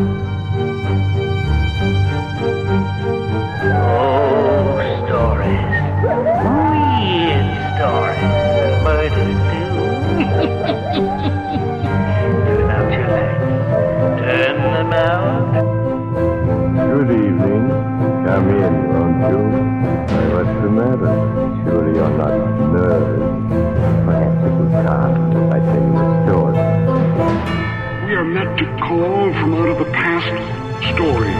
Oh,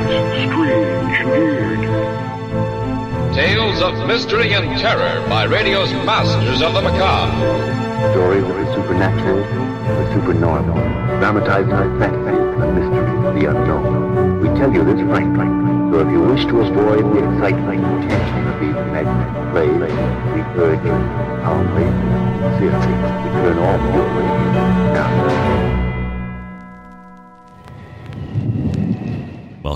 strange and weird. Tales of mystery and terror by radio's masters of the macabre. Stories of the supernatural, the supernormal, dramatized in fantasy, the mystery, the unknown. We tell you this frankly, so if you wish to avoid the excitement and tension of these imaginary plays, we urge you calmly, sincerely, to turn off your radio now.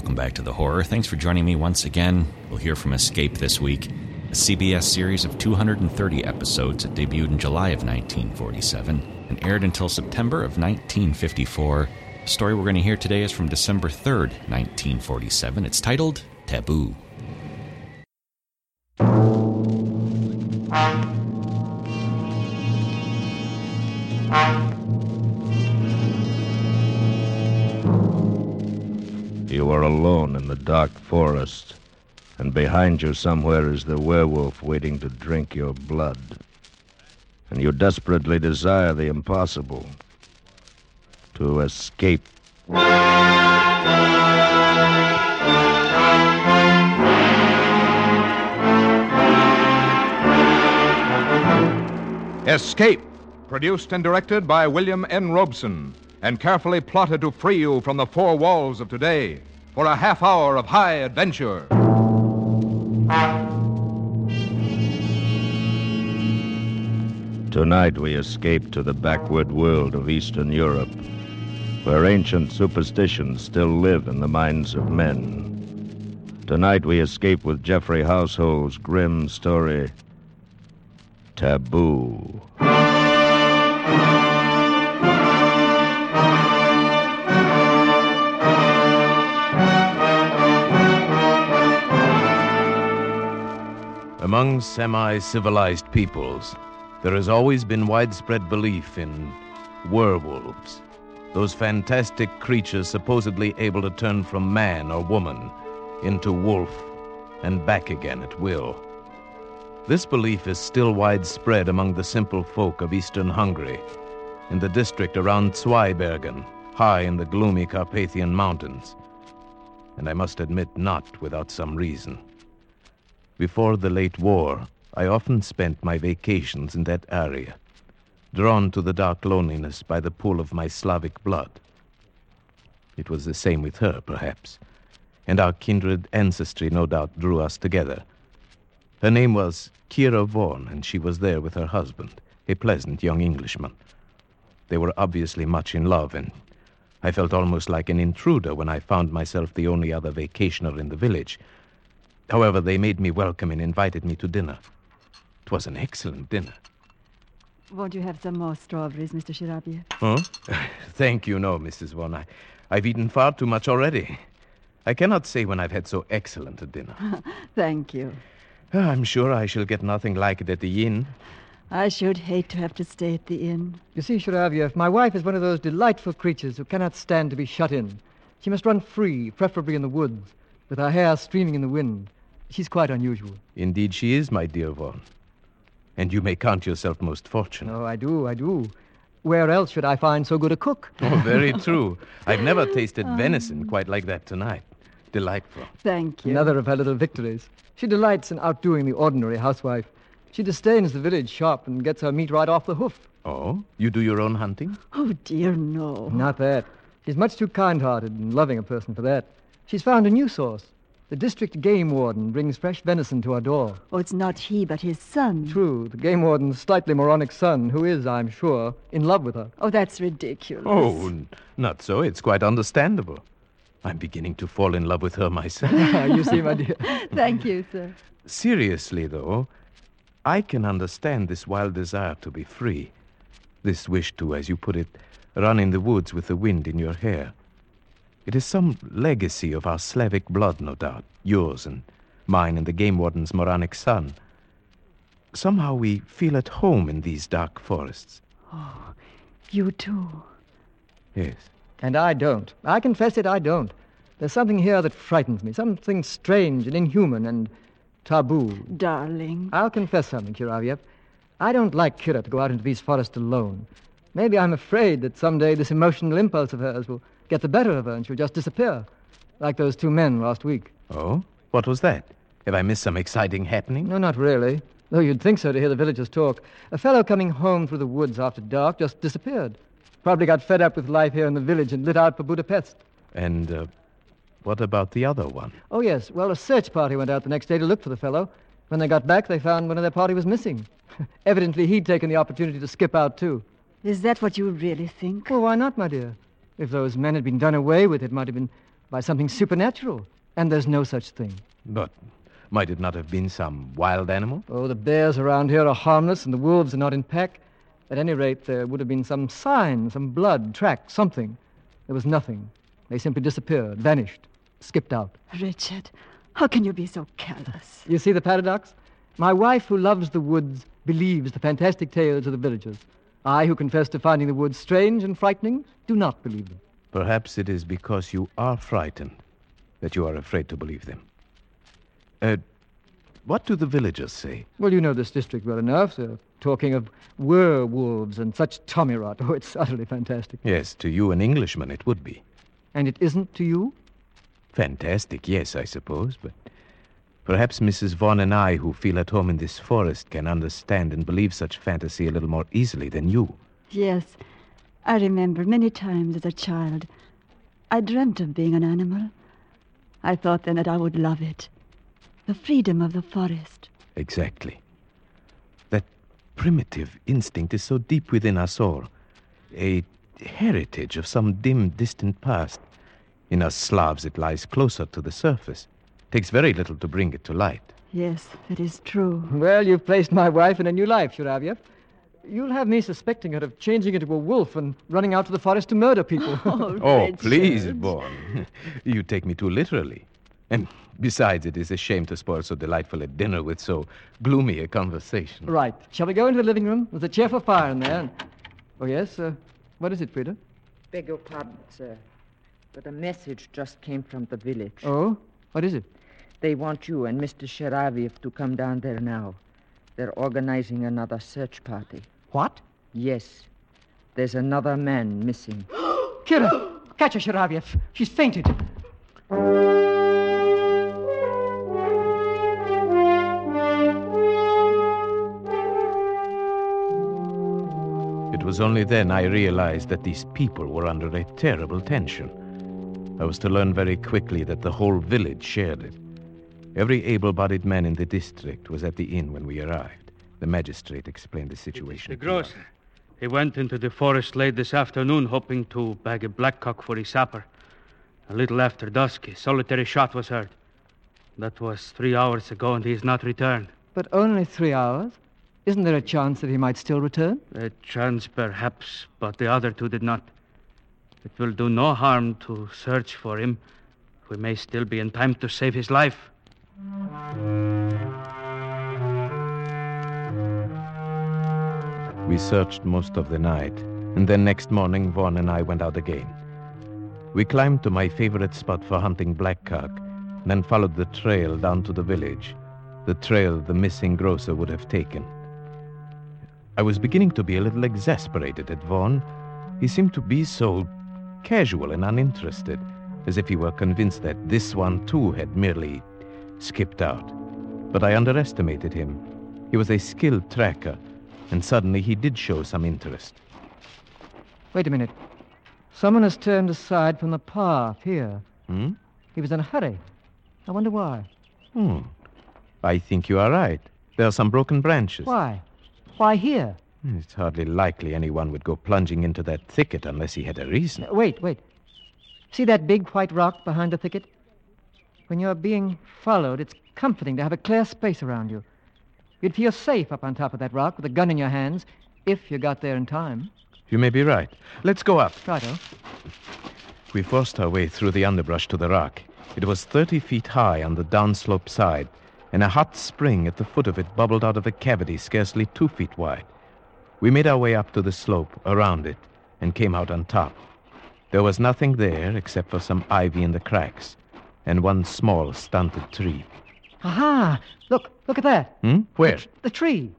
Welcome back to the horror. Thanks for joining me once again. We'll hear from Escape this week, a CBS series of 230 episodes that debuted in July of 1947 and aired until September of 1954. The story we're going to hear today is from December 3rd, 1947. It's titled Taboo. Forest, and behind you somewhere is the werewolf waiting to drink your blood. And you desperately desire the impossible to escape. Escape, produced and directed by William N. Robson, and carefully plotted to free you from the four walls of today for a half hour of high adventure. Tonight we escape to the backward world of Eastern Europe, where ancient superstitions still live in the minds of men. Tonight we escape with Geoffrey Household's grim story, Taboo. Among semi civilized peoples, there has always been widespread belief in werewolves, those fantastic creatures supposedly able to turn from man or woman into wolf and back again at will. This belief is still widespread among the simple folk of eastern Hungary, in the district around Zweibergen, high in the gloomy Carpathian Mountains. And I must admit, not without some reason. Before the late war, I often spent my vacations in that area, drawn to the dark loneliness by the pool of my Slavic blood. It was the same with her, perhaps, and our kindred ancestry no doubt drew us together. Her name was Kira Vaughan, and she was there with her husband, a pleasant young Englishman. They were obviously much in love, and I felt almost like an intruder when I found myself the only other vacationer in the village. However, they made me welcome and invited me to dinner. It was an excellent dinner. Won't you have some more strawberries, Mr. Shirabia? Huh? Thank you, no, Mrs. Vaughan. I, I've eaten far too much already. I cannot say when I've had so excellent a dinner. Thank you. Ah, I'm sure I shall get nothing like it at the inn. I should hate to have to stay at the inn. You see, Shiraviev, my wife is one of those delightful creatures who cannot stand to be shut in. She must run free, preferably in the woods, with her hair streaming in the wind. She's quite unusual. Indeed, she is, my dear Vaughan. And you may count yourself most fortunate. Oh, I do, I do. Where else should I find so good a cook? Oh, very true. I've never tasted um. venison quite like that tonight. Delightful. Thank you. Another of her little victories. She delights in outdoing the ordinary housewife. She disdains the village shop and gets her meat right off the hoof. Oh? You do your own hunting? Oh, dear, no. Not that. She's much too kind hearted and loving a person for that. She's found a new source. The district game warden brings fresh venison to our door. Oh, it's not he, but his son. True, the game warden's slightly moronic son, who is, I'm sure, in love with her. Oh, that's ridiculous. Oh, n- not so. It's quite understandable. I'm beginning to fall in love with her myself. you see, my dear. Thank you, sir. Seriously, though, I can understand this wild desire to be free. This wish to, as you put it, run in the woods with the wind in your hair. It is some legacy of our Slavic blood, no doubt. Yours and mine and the game warden's moronic son. Somehow we feel at home in these dark forests. Oh, you too. Yes. And I don't. I confess it, I don't. There's something here that frightens me, something strange and inhuman and taboo. Darling. I'll confess something, Shiraviev. I don't like Kira to go out into these forests alone. Maybe I'm afraid that someday this emotional impulse of hers will get the better of her and she'll just disappear, like those two men last week. Oh? What was that? Have I missed some exciting happening? No, not really. Though you'd think so to hear the villagers talk. A fellow coming home through the woods after dark just disappeared. Probably got fed up with life here in the village and lit out for Budapest. And uh, what about the other one? Oh, yes. Well, a search party went out the next day to look for the fellow. When they got back, they found one of their party was missing. Evidently, he'd taken the opportunity to skip out, too. Is that what you really think? Well, why not, my dear? If those men had been done away with, it might have been by something supernatural. And there's no such thing. But might it not have been some wild animal? Oh, the bears around here are harmless and the wolves are not in pack. At any rate, there would have been some sign, some blood, track, something. There was nothing. They simply disappeared, vanished, skipped out. Richard, how can you be so callous? You see the paradox? My wife, who loves the woods, believes the fantastic tales of the villagers. I, who confess to finding the woods strange and frightening, do not believe them. Perhaps it is because you are frightened that you are afraid to believe them. Uh, what do the villagers say? Well, you know this district well enough. They're talking of werewolves and such tommy rot. Oh, it's utterly fantastic. Yes, to you, an Englishman, it would be. And it isn't to you? Fantastic, yes, I suppose, but perhaps Mrs. Vaughan and I, who feel at home in this forest, can understand and believe such fantasy a little more easily than you. Yes, I remember many times as a child. I dreamt of being an animal. I thought then that I would love it. The freedom of the forest. Exactly. That primitive instinct is so deep within us all. A heritage of some dim, distant past. In us Slavs, it lies closer to the surface. Takes very little to bring it to light. Yes, that is true. Well, you've placed my wife in a new life, Shiraviev. You'll have me suspecting her of changing into a wolf and running out to the forest to murder people. Oh, Oh, please, Vaughn. you take me too literally. And besides, it is a shame to spoil so delightful a dinner with so gloomy a conversation. right. Shall we go into the living room? There's a cheerful fire in there. And... Oh, yes? Uh, what is it, Frida? Beg your pardon, sir. But a message just came from the village. Oh? What is it? They want you and Mr. Sharaviev to come down there now. They're organizing another search party. What? Yes. There's another man missing. Kira! Catch her, Shiraviev. She's fainted. It was only then I realized that these people were under a terrible tension. I was to learn very quickly that the whole village shared it. Every able bodied man in the district was at the inn when we arrived. The magistrate explained the situation. The grocer. He went into the forest late this afternoon hoping to bag a blackcock for his supper. A little after dusk, a solitary shot was heard. That was three hours ago, and he has not returned. But only three hours? Isn't there a chance that he might still return? A chance, perhaps, but the other two did not. It will do no harm to search for him. We may still be in time to save his life. We searched most of the night, and then next morning, Vaughn and I went out again. We climbed to my favorite spot for hunting blackcock, then followed the trail down to the village, the trail the missing grocer would have taken. I was beginning to be a little exasperated at Vaughn. He seemed to be so casual and uninterested, as if he were convinced that this one too had merely skipped out. But I underestimated him. He was a skilled tracker, and suddenly he did show some interest. Wait a minute. Someone has turned aside from the path here. Hmm? He was in a hurry. I wonder why. Hmm. I think you are right. There are some broken branches. Why? Why here? It's hardly likely anyone would go plunging into that thicket unless he had a reason. Uh, Wait, wait. See that big white rock behind the thicket? When you're being followed, it's comforting to have a clear space around you. You'd feel safe up on top of that rock with a gun in your hands if you got there in time. You may be right. Let's go up. Righto. We forced our way through the underbrush to the rock. It was 30 feet high on the downslope side, and a hot spring at the foot of it bubbled out of a cavity scarcely two feet wide. We made our way up to the slope, around it, and came out on top. There was nothing there except for some ivy in the cracks and one small stunted tree. Aha! Look, look at that. Hmm? Where? The, the tree.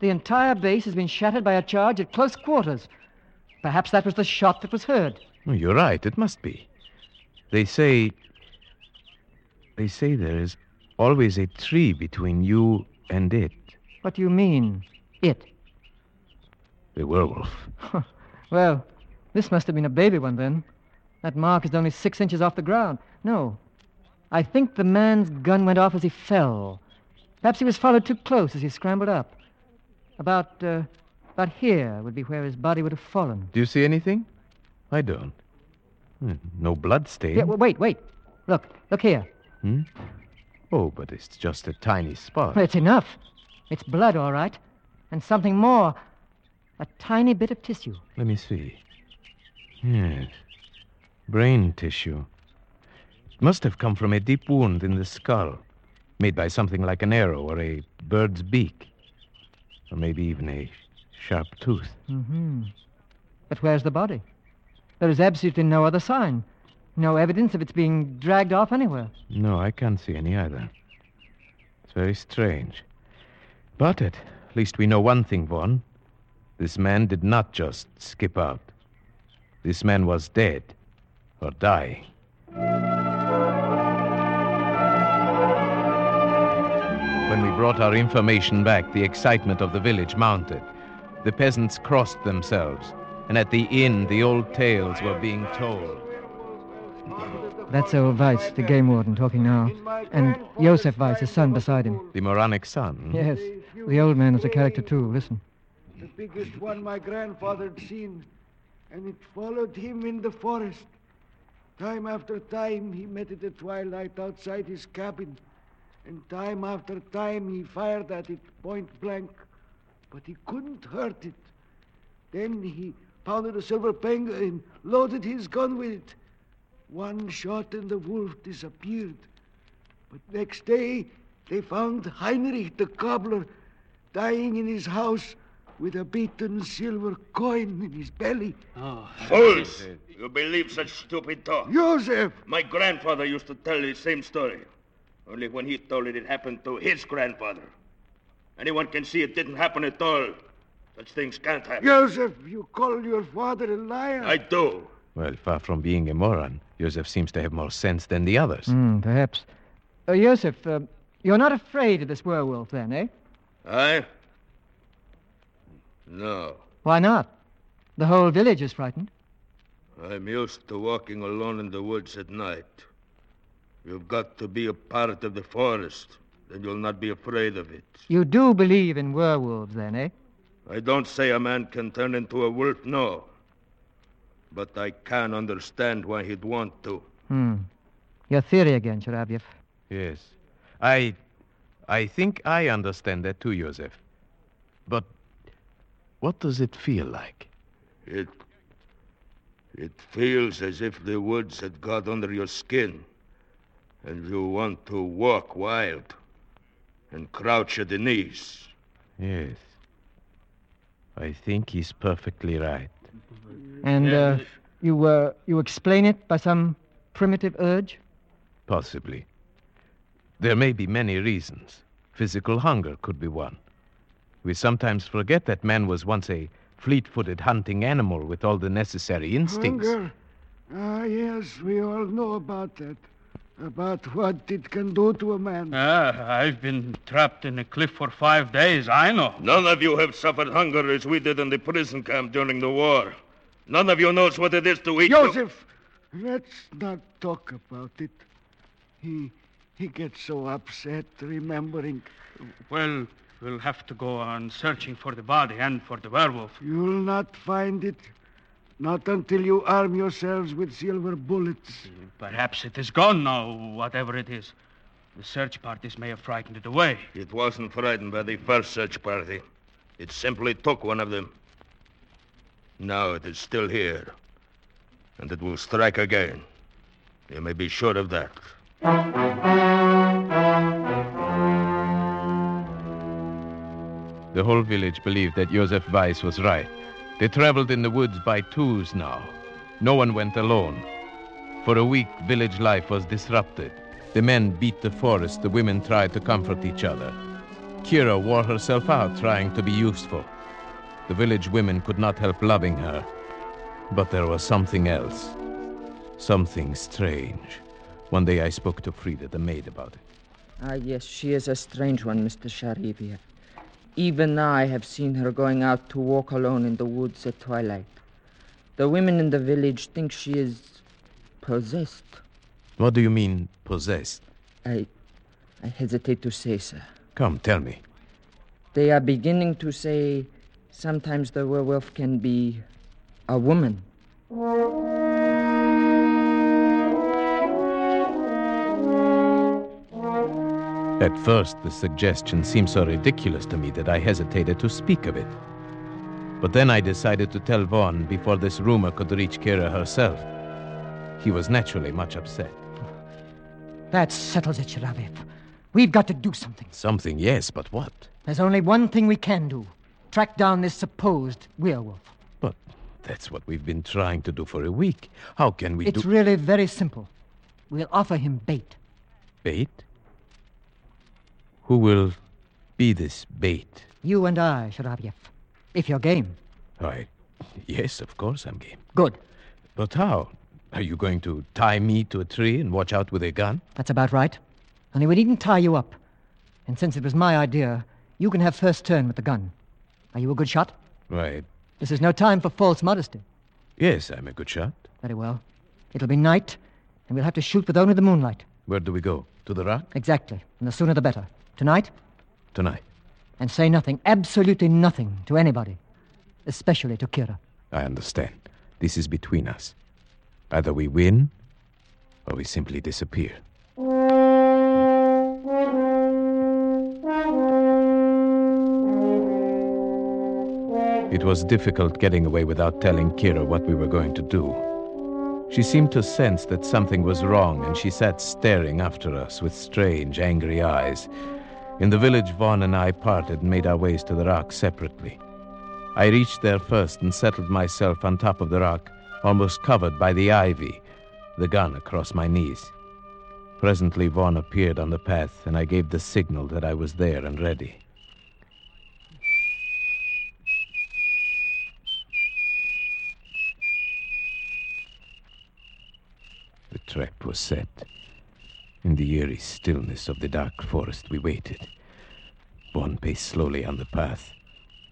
The entire base has been shattered by a charge at close quarters. Perhaps that was the shot that was heard. Oh, you're right, it must be. They say. They say there is always a tree between you and it. What do you mean, it? The werewolf. Well, this must have been a baby one then. That mark is only six inches off the ground. No. I think the man's gun went off as he fell. Perhaps he was followed too close as he scrambled up. About, uh, about here would be where his body would have fallen. Do you see anything? I don't. Hmm, No blood stain. Yeah, wait, wait. Look, look here. Hmm? Oh, but it's just a tiny spot. Well, it's enough. It's blood, all right. And something more. A tiny bit of tissue. Let me see. Yes. Brain tissue. It must have come from a deep wound in the skull, made by something like an arrow or a bird's beak. Or maybe even a sharp tooth. Mm-hmm. But where's the body? There is absolutely no other sign. No evidence of its being dragged off anywhere. No, I can't see any either. It's very strange. But at least we know one thing, Vaughn. This man did not just skip out. This man was dead or dying. Brought our information back, the excitement of the village mounted. The peasants crossed themselves, and at the inn, the old tales were being told. That's old Weiss, the game warden, talking now. And Josef Weiss, his son, beside him. The moronic son? Yes, the old man is a character, too. Listen. The biggest one my grandfather had seen, and it followed him in the forest. Time after time he met it at twilight outside his cabin, and time after time he fired at it point blank, but he couldn't hurt it. Then he pounded a silver peng and loaded his gun with it. One shot and the wolf disappeared. But next day they found Heinrich the cobbler dying in his house with a beaten silver coin in his belly. Oh, Fools! You believe such stupid talk? Joseph! My grandfather used to tell the same story. Only when he told it, it happened to his grandfather. Anyone can see it didn't happen at all. Such things can't happen. Joseph, you call your father a liar? I do. Well, far from being a moron, Joseph seems to have more sense than the others. Hmm, perhaps. Uh, Joseph, uh, you're not afraid of this werewolf, then, eh? I? No. Why not? The whole village is frightened. I'm used to walking alone in the woods at night. You've got to be a part of the forest. Then you'll not be afraid of it. You do believe in werewolves, then, eh? I don't say a man can turn into a wolf, no. But I can understand why he'd want to. Hmm. Your theory again, Sharavyev. Yes. I. I think I understand that too, Joseph. But what does it feel like? It. It feels as if the woods had got under your skin. And you want to walk wild. And crouch at the knees. Yes. I think he's perfectly right. And uh, you uh, you explain it by some primitive urge? Possibly. There may be many reasons. Physical hunger could be one. We sometimes forget that man was once a fleet footed hunting animal with all the necessary instincts. Hunger. Ah, yes, we all know about that. About what it can do to a man. Ah, I've been trapped in a cliff for five days. I know. None of you have suffered hunger as we did in the prison camp during the war. None of you knows what it is to eat. Joseph, let's not talk about it. He he gets so upset remembering. Well, we'll have to go on searching for the body and for the werewolf. You'll not find it. Not until you arm yourselves with silver bullets. Mm, perhaps it is gone now, whatever it is. The search parties may have frightened it away. It wasn't frightened by the first search party. It simply took one of them. Now it is still here. and it will strike again. You may be sure of that. The whole village believed that Joseph Weiss was right. They traveled in the woods by twos now. No one went alone. For a week, village life was disrupted. The men beat the forest, the women tried to comfort each other. Kira wore herself out trying to be useful. The village women could not help loving her. But there was something else. Something strange. One day I spoke to Frida, the maid, about it. Ah, yes, she is a strange one, Mr. Shiravyev. Even I have seen her going out to walk alone in the woods at twilight. The women in the village think she is possessed. What do you mean, possessed? I. I hesitate to say, sir. Come, tell me. They are beginning to say sometimes the werewolf can be a woman. At first, the suggestion seemed so ridiculous to me that I hesitated to speak of it. But then I decided to tell Vaughn before this rumor could reach Kira herself. He was naturally much upset. That settles it, Shiravyev. We've got to do something. Something, yes, but what? There's only one thing we can do track down this supposed werewolf. But that's what we've been trying to do for a week. How can we do it? it's do. really very simple. We'll offer him bait. Bait? Who will be this bait? You and I, Sharavyev. If you're game. Why, yes, of course I'm game. Good. But how? Are you going to tie me to a tree and watch out with a gun? That's about right. Only we needn't tie you up. And since it was my idea, you can have first turn with the gun. Are you a good shot? Right. This is no time for false modesty. Yes, I'm a good shot. Very well. It'll be night, and we'll have to shoot with only the moonlight. Where do we go? To the rock? Exactly. And the sooner the better. Tonight? Tonight. And say nothing, absolutely nothing, to anybody. Especially to Kira. I understand. This is between us. Either we win, or we simply disappear. It was difficult getting away without telling Kira what we were going to do. She seemed to sense that something was wrong, and she sat staring after us with strange, angry eyes. In the village, Vaughn and I parted and made our ways to the rock separately. I reached there first and settled myself on top of the rock, almost covered by the ivy, the gun across my knees. Presently, Vaughn appeared on the path, and I gave the signal that I was there and ready. The trap was set. In the eerie stillness of the dark forest, we waited. Vaughn paced slowly on the path.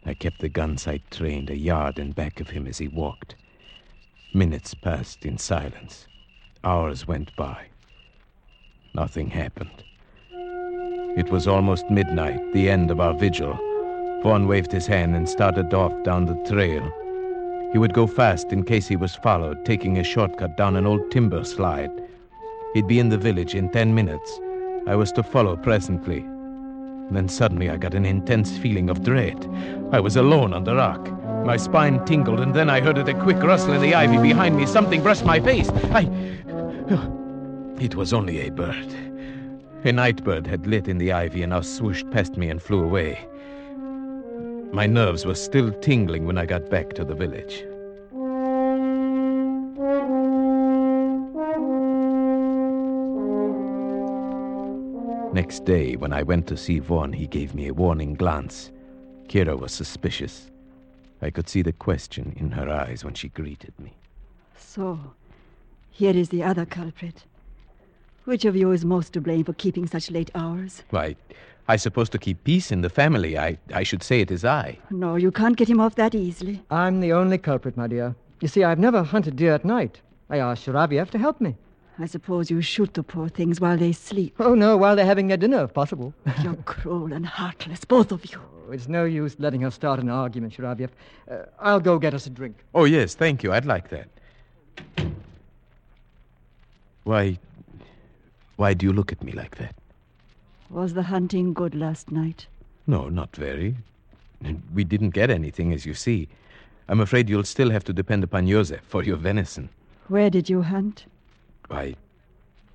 I kept the gun sight trained a yard in back of him as he walked. Minutes passed in silence. Hours went by. Nothing happened. It was almost midnight, the end of our vigil. Vaughn waved his hand and started off down the trail. He would go fast in case he was followed, taking a shortcut down an old timber slide. He'd be in the village in ten minutes. I was to follow presently. Then suddenly I got an intense feeling of dread. I was alone on the rock. My spine tingled, and then I heard a quick rustle in the ivy behind me. Something brushed my face. I. It was only a bird. A night bird had lit in the ivy and now swooshed past me and flew away. My nerves were still tingling when I got back to the village. Next day, when I went to see Vaughn, he gave me a warning glance. Kira was suspicious. I could see the question in her eyes when she greeted me. So, here is the other culprit. Which of you is most to blame for keeping such late hours? Why, I suppose to keep peace in the family. I, I should say it is I. No, you can't get him off that easily. I'm the only culprit, my dear. You see, I've never hunted deer at night. I asked Sharaviev to help me. I suppose you shoot the poor things while they sleep. Oh, no, while they're having their dinner, if possible. You're cruel and heartless, both of you. Oh, it's no use letting her start an argument, Sharaviev. Uh, I'll go get us a drink. Oh, yes, thank you. I'd like that. Why. Why do you look at me like that? Was the hunting good last night? No, not very. We didn't get anything, as you see. I'm afraid you'll still have to depend upon Joseph for your venison. Where did you hunt? Why,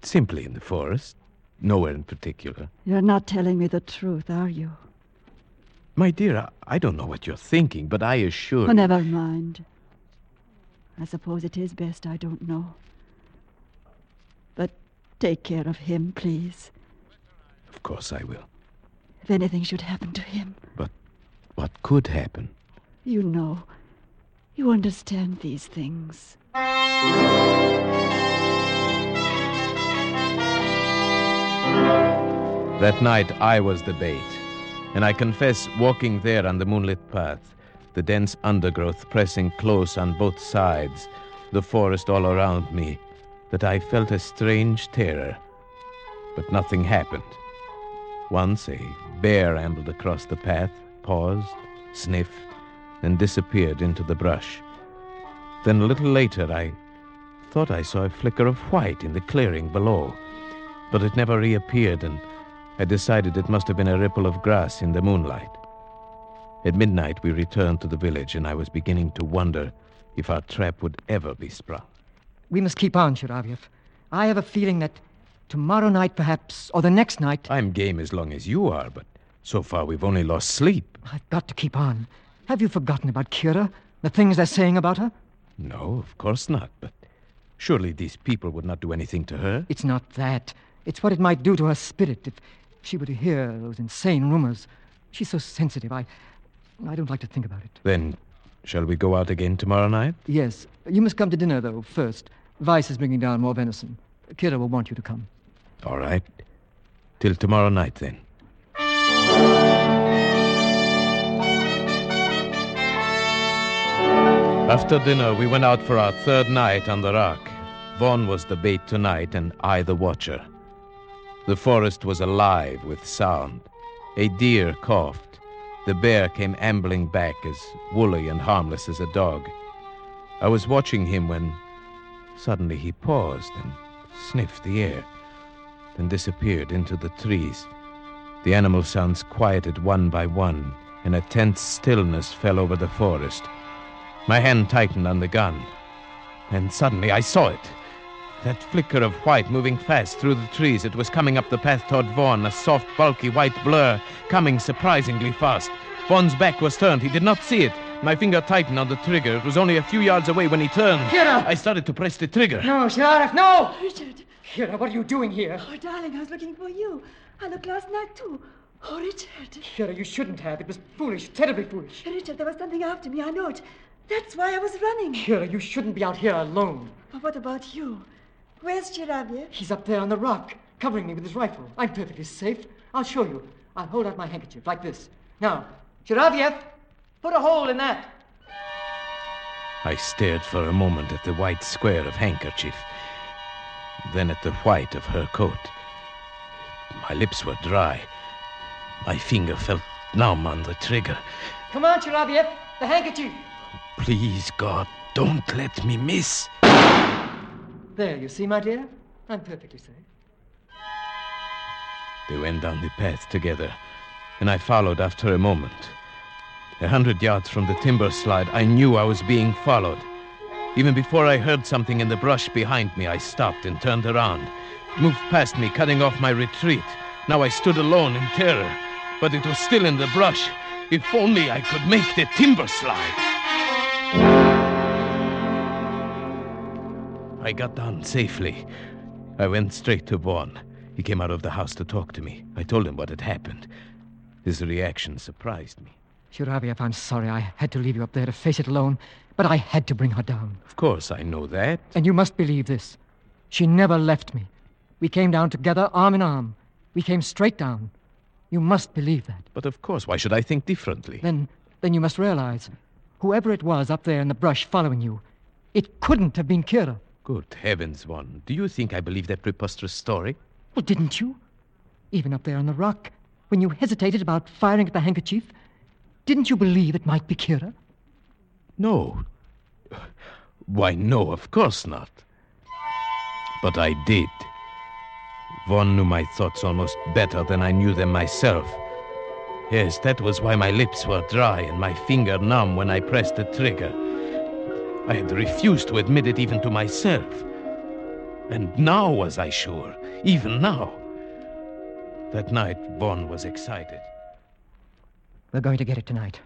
simply in the forest. Nowhere in particular. You're not telling me the truth, are you? My dear, I, I don't know what you're thinking, but I assure you. Oh, never mind. I suppose it is best I don't know. But take care of him, please. Of course I will. If anything should happen to him, But What could happen? you know. You understand these things. That night I was the bait, and I confess, walking there on the moonlit path, the dense undergrowth pressing close on both sides, the forest all around me, that I felt a strange terror. But nothing happened. Once a bear ambled across the path, paused, sniffed, and disappeared into the brush. Then a little later I thought I saw a flicker of white in the clearing below, but it never reappeared, and I decided it must have been a ripple of grass in the moonlight. At midnight, we returned to the village, and I was beginning to wonder if our trap would ever be sprung. We must keep on, Shiravyev. I have a feeling that tomorrow night, perhaps, or the next night. I'm game as long as you are, but so far we've only lost sleep. I've got to keep on. Have you forgotten about Kira? The things they're saying about her? No, of course not, but surely these people would not do anything to her. It's not that. It's what it might do to her spirit if she were to hear those insane rumors. She's so sensitive. I, I don't like to think about it. Then, shall we go out again tomorrow night? Yes. You must come to dinner, though, first. Weiss is bringing down more venison. Kira will want you to come. All right. Till tomorrow night, then. After dinner, we went out for our third night on the rock. Vaughn was the bait tonight, and I the watcher. The forest was alive with sound. A deer coughed. The bear came ambling back as woolly and harmless as a dog. I was watching him when suddenly he paused and sniffed the air, then disappeared into the trees. The animal sounds quieted one by one, and a tense stillness fell over the forest. My hand tightened on the gun, and suddenly I saw it. That flicker of white moving fast through the trees. It was coming up the path toward Vaughn, a soft, bulky white blur, coming surprisingly fast. Vaughn's back was turned. He did not see it. My finger tightened on the trigger. It was only a few yards away when he turned. Kira! I started to press the trigger. No, Sheriff, no! Richard! Kira, what are you doing here? Oh, darling, I was looking for you. I looked last night, too. Oh, Richard. Kira, you shouldn't have. It was foolish, terribly foolish. Richard, there was something after me. I know it. That's why I was running. Kira, you shouldn't be out here alone. But what about you? Where's Chiravye? He's up there on the rock, covering me with his rifle. I'm perfectly safe. I'll show you. I'll hold out my handkerchief like this. Now, Shiravyev, put a hole in that. I stared for a moment at the white square of handkerchief, then at the white of her coat. My lips were dry. My finger felt numb on the trigger. Come on, Shiravyev, the handkerchief. Please, God, don't let me miss. There, you see, my dear? I'm perfectly safe. They went down the path together, and I followed after a moment. A hundred yards from the timber slide, I knew I was being followed. Even before I heard something in the brush behind me, I stopped and turned around. It moved past me, cutting off my retreat. Now I stood alone in terror, but it was still in the brush. If only I could make the timber slide. I got down safely. I went straight to Vaughn. He came out of the house to talk to me. I told him what had happened. His reaction surprised me. Shiravyev, I'm sorry I had to leave you up there to face it alone, but I had to bring her down. Of course, I know that. And you must believe this. She never left me. We came down together, arm in arm. We came straight down. You must believe that. But of course, why should I think differently? Then, then you must realize, whoever it was up there in the brush following you, it couldn't have been Kira. Good heavens, Vaughn. Do you think I believe that preposterous story? Well, didn't you? Even up there on the rock, when you hesitated about firing at the handkerchief, didn't you believe it might be Kira? No. Why, no, of course not. But I did. Vaughn knew my thoughts almost better than I knew them myself. Yes, that was why my lips were dry and my finger numb when I pressed the trigger. I had refused to admit it even to myself. And now was I sure, even now. That night, Vaughn was excited. We're going to get it tonight.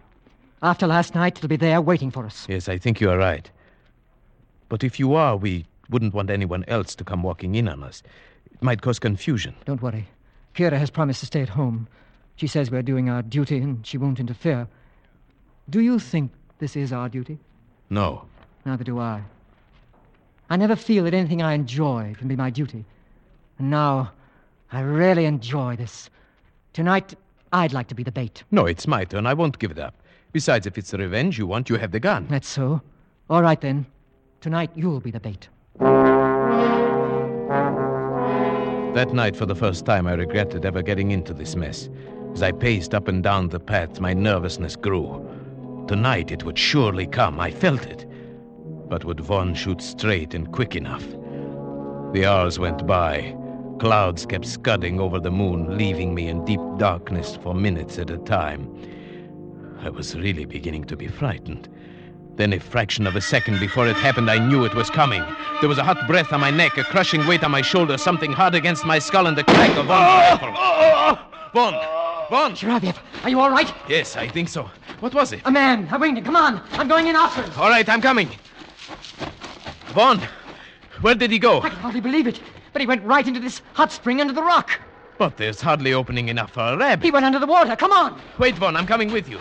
After last night, it'll be there waiting for us. Yes, I think you are right. But if you are, we wouldn't want anyone else to come walking in on us. It might cause confusion. Don't worry. Kira has promised to stay at home. She says we're doing our duty and she won't interfere. Do you think this is our duty? No. Neither do I. I never feel that anything I enjoy can be my duty. And now, I really enjoy this. Tonight, I'd like to be the bait. No, it's my turn. I won't give it up. Besides, if it's the revenge you want, you have the gun. That's so. All right, then. Tonight, you'll be the bait. That night, for the first time, I regretted ever getting into this mess. As I paced up and down the path, my nervousness grew. Tonight, it would surely come. I felt it. But would Vaughn shoot straight and quick enough? The hours went by. Clouds kept scudding over the moon, leaving me in deep darkness for minutes at a time. I was really beginning to be frightened. Then, a fraction of a second before it happened, I knew it was coming. There was a hot breath on my neck, a crushing weight on my shoulder, something hard against my skull, and the crack of Vaughn's rifle. Vaughn! Vaughn! Shiraviev, are you all right? Yes, I think so. What was it? A man. I winged. Come on. I'm going in after him. All right, I'm coming. Vaughn, where did he go? I can hardly believe it. But he went right into this hot spring under the rock. But there's hardly opening enough for a rabbit. He went under the water. Come on. Wait, Vaughn, I'm coming with you.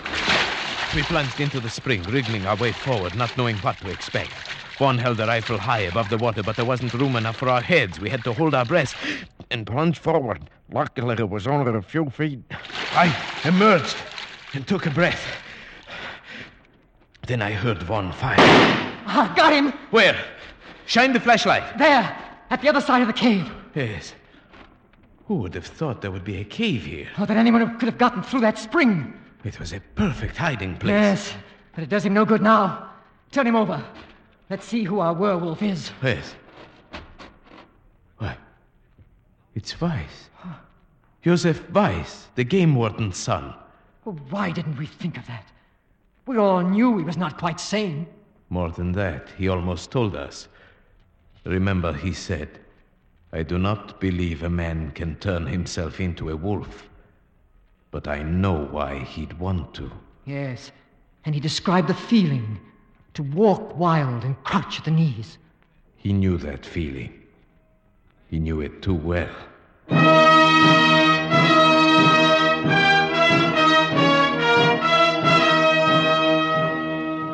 We plunged into the spring, wriggling our way forward, not knowing what to expect. Vaughn held the rifle high above the water, but there wasn't room enough for our heads. We had to hold our breath and plunge forward. Luckily, it was only a few feet. I emerged and took a breath. Then I heard Vaughn fire. Ah, got him. Where? Shine the flashlight. There, at the other side of the cave. Yes. Who would have thought there would be a cave here? Or that anyone could have gotten through that spring. It was a perfect hiding place. Yes, but it does him no good now. Turn him over. Let's see who our werewolf is. Yes. What? It's Weiss. Joseph Weiss, the game warden's son. Well, why didn't we think of that? We all knew he was not quite sane. More than that, he almost told us. Remember, he said, I do not believe a man can turn himself into a wolf, but I know why he'd want to. Yes, and he described the feeling to walk wild and crouch at the knees. He knew that feeling. He knew it too well.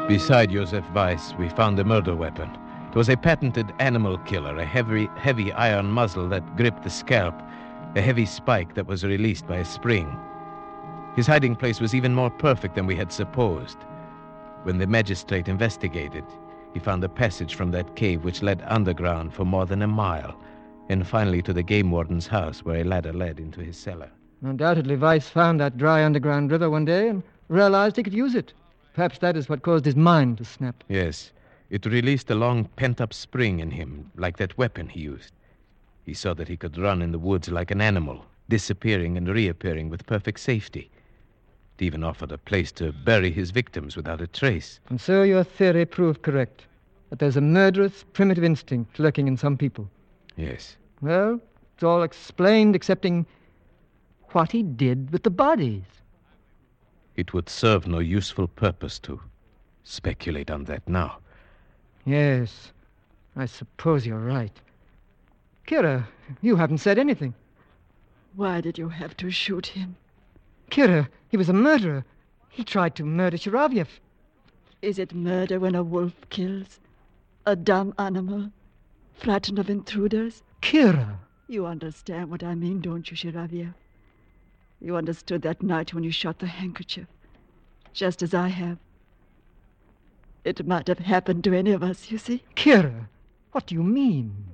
Beside Joseph Weiss, we found a murder weapon. It was a patented animal killer, a heavy, heavy iron muzzle that gripped the scalp, a heavy spike that was released by a spring. His hiding place was even more perfect than we had supposed. When the magistrate investigated, he found a passage from that cave which led underground for more than a mile, and finally to the game warden's house, where a ladder led into his cellar. Undoubtedly, Weiss found that dry underground river one day and realized he could use it. Perhaps that is what caused his mind to snap. Yes, it released a long pent up spring in him, like that weapon he used. He saw that he could run in the woods like an animal, disappearing and reappearing with perfect safety. It even offered a place to bury his victims without a trace. And so your theory proved correct that there's a murderous, primitive instinct lurking in some people. Yes. Well, it's all explained excepting what he did with the bodies. It would serve no useful purpose to speculate on that now. Yes, I suppose you're right. Kira, you haven't said anything. Why did you have to shoot him? Kira, he was a murderer. He tried to murder Shiravyev. Is it murder when a wolf kills? A dumb animal? Frightened of intruders? Kira! You understand what I mean, don't you, Shiravyev? You understood that night when you shot the handkerchief, just as I have. It might have happened to any of us, you see. Kira, what do you mean?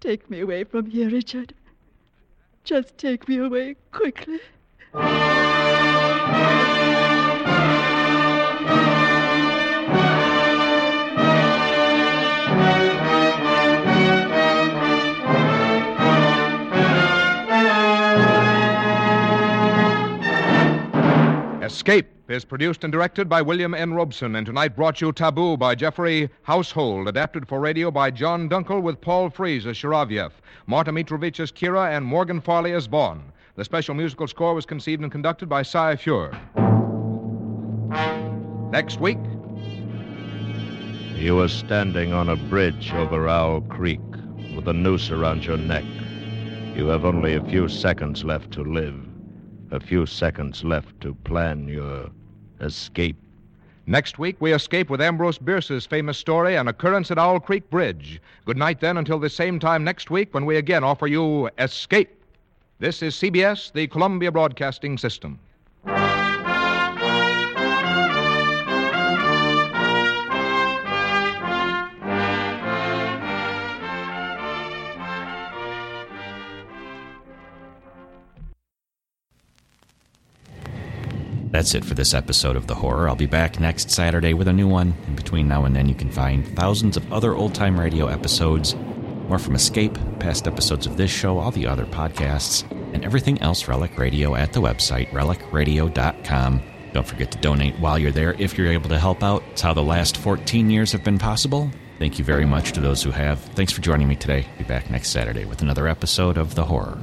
Take me away from here, Richard. Just take me away quickly. Escape is produced and directed by William N. Robson, and tonight brought you Taboo by Geoffrey Household, adapted for radio by John Dunkel with Paul Frees as Shiravyev, Marta Mitrovich as Kira, and Morgan Farley as Vaughn. The special musical score was conceived and conducted by Cy Feuer. Next week, You were standing on a bridge over Owl Creek with a noose around your neck. You have only a few seconds left to live, a few seconds left to plan your escape. Next week, we escape with Ambrose Bierce's famous story, An Occurrence at Owl Creek Bridge. Good night, then, until the same time next week when we again offer you Escape. This is CBS, the Columbia Broadcasting System. That's it for this episode of The Horror. I'll be back next Saturday with a new one. In between now and then, you can find thousands of other old time radio episodes, more from Escape, past episodes of this show, all the other podcasts, and everything else Relic Radio at the website, relicradio.com. Don't forget to donate while you're there if you're able to help out. It's how the last 14 years have been possible. Thank you very much to those who have. Thanks for joining me today. Be back next Saturday with another episode of The Horror.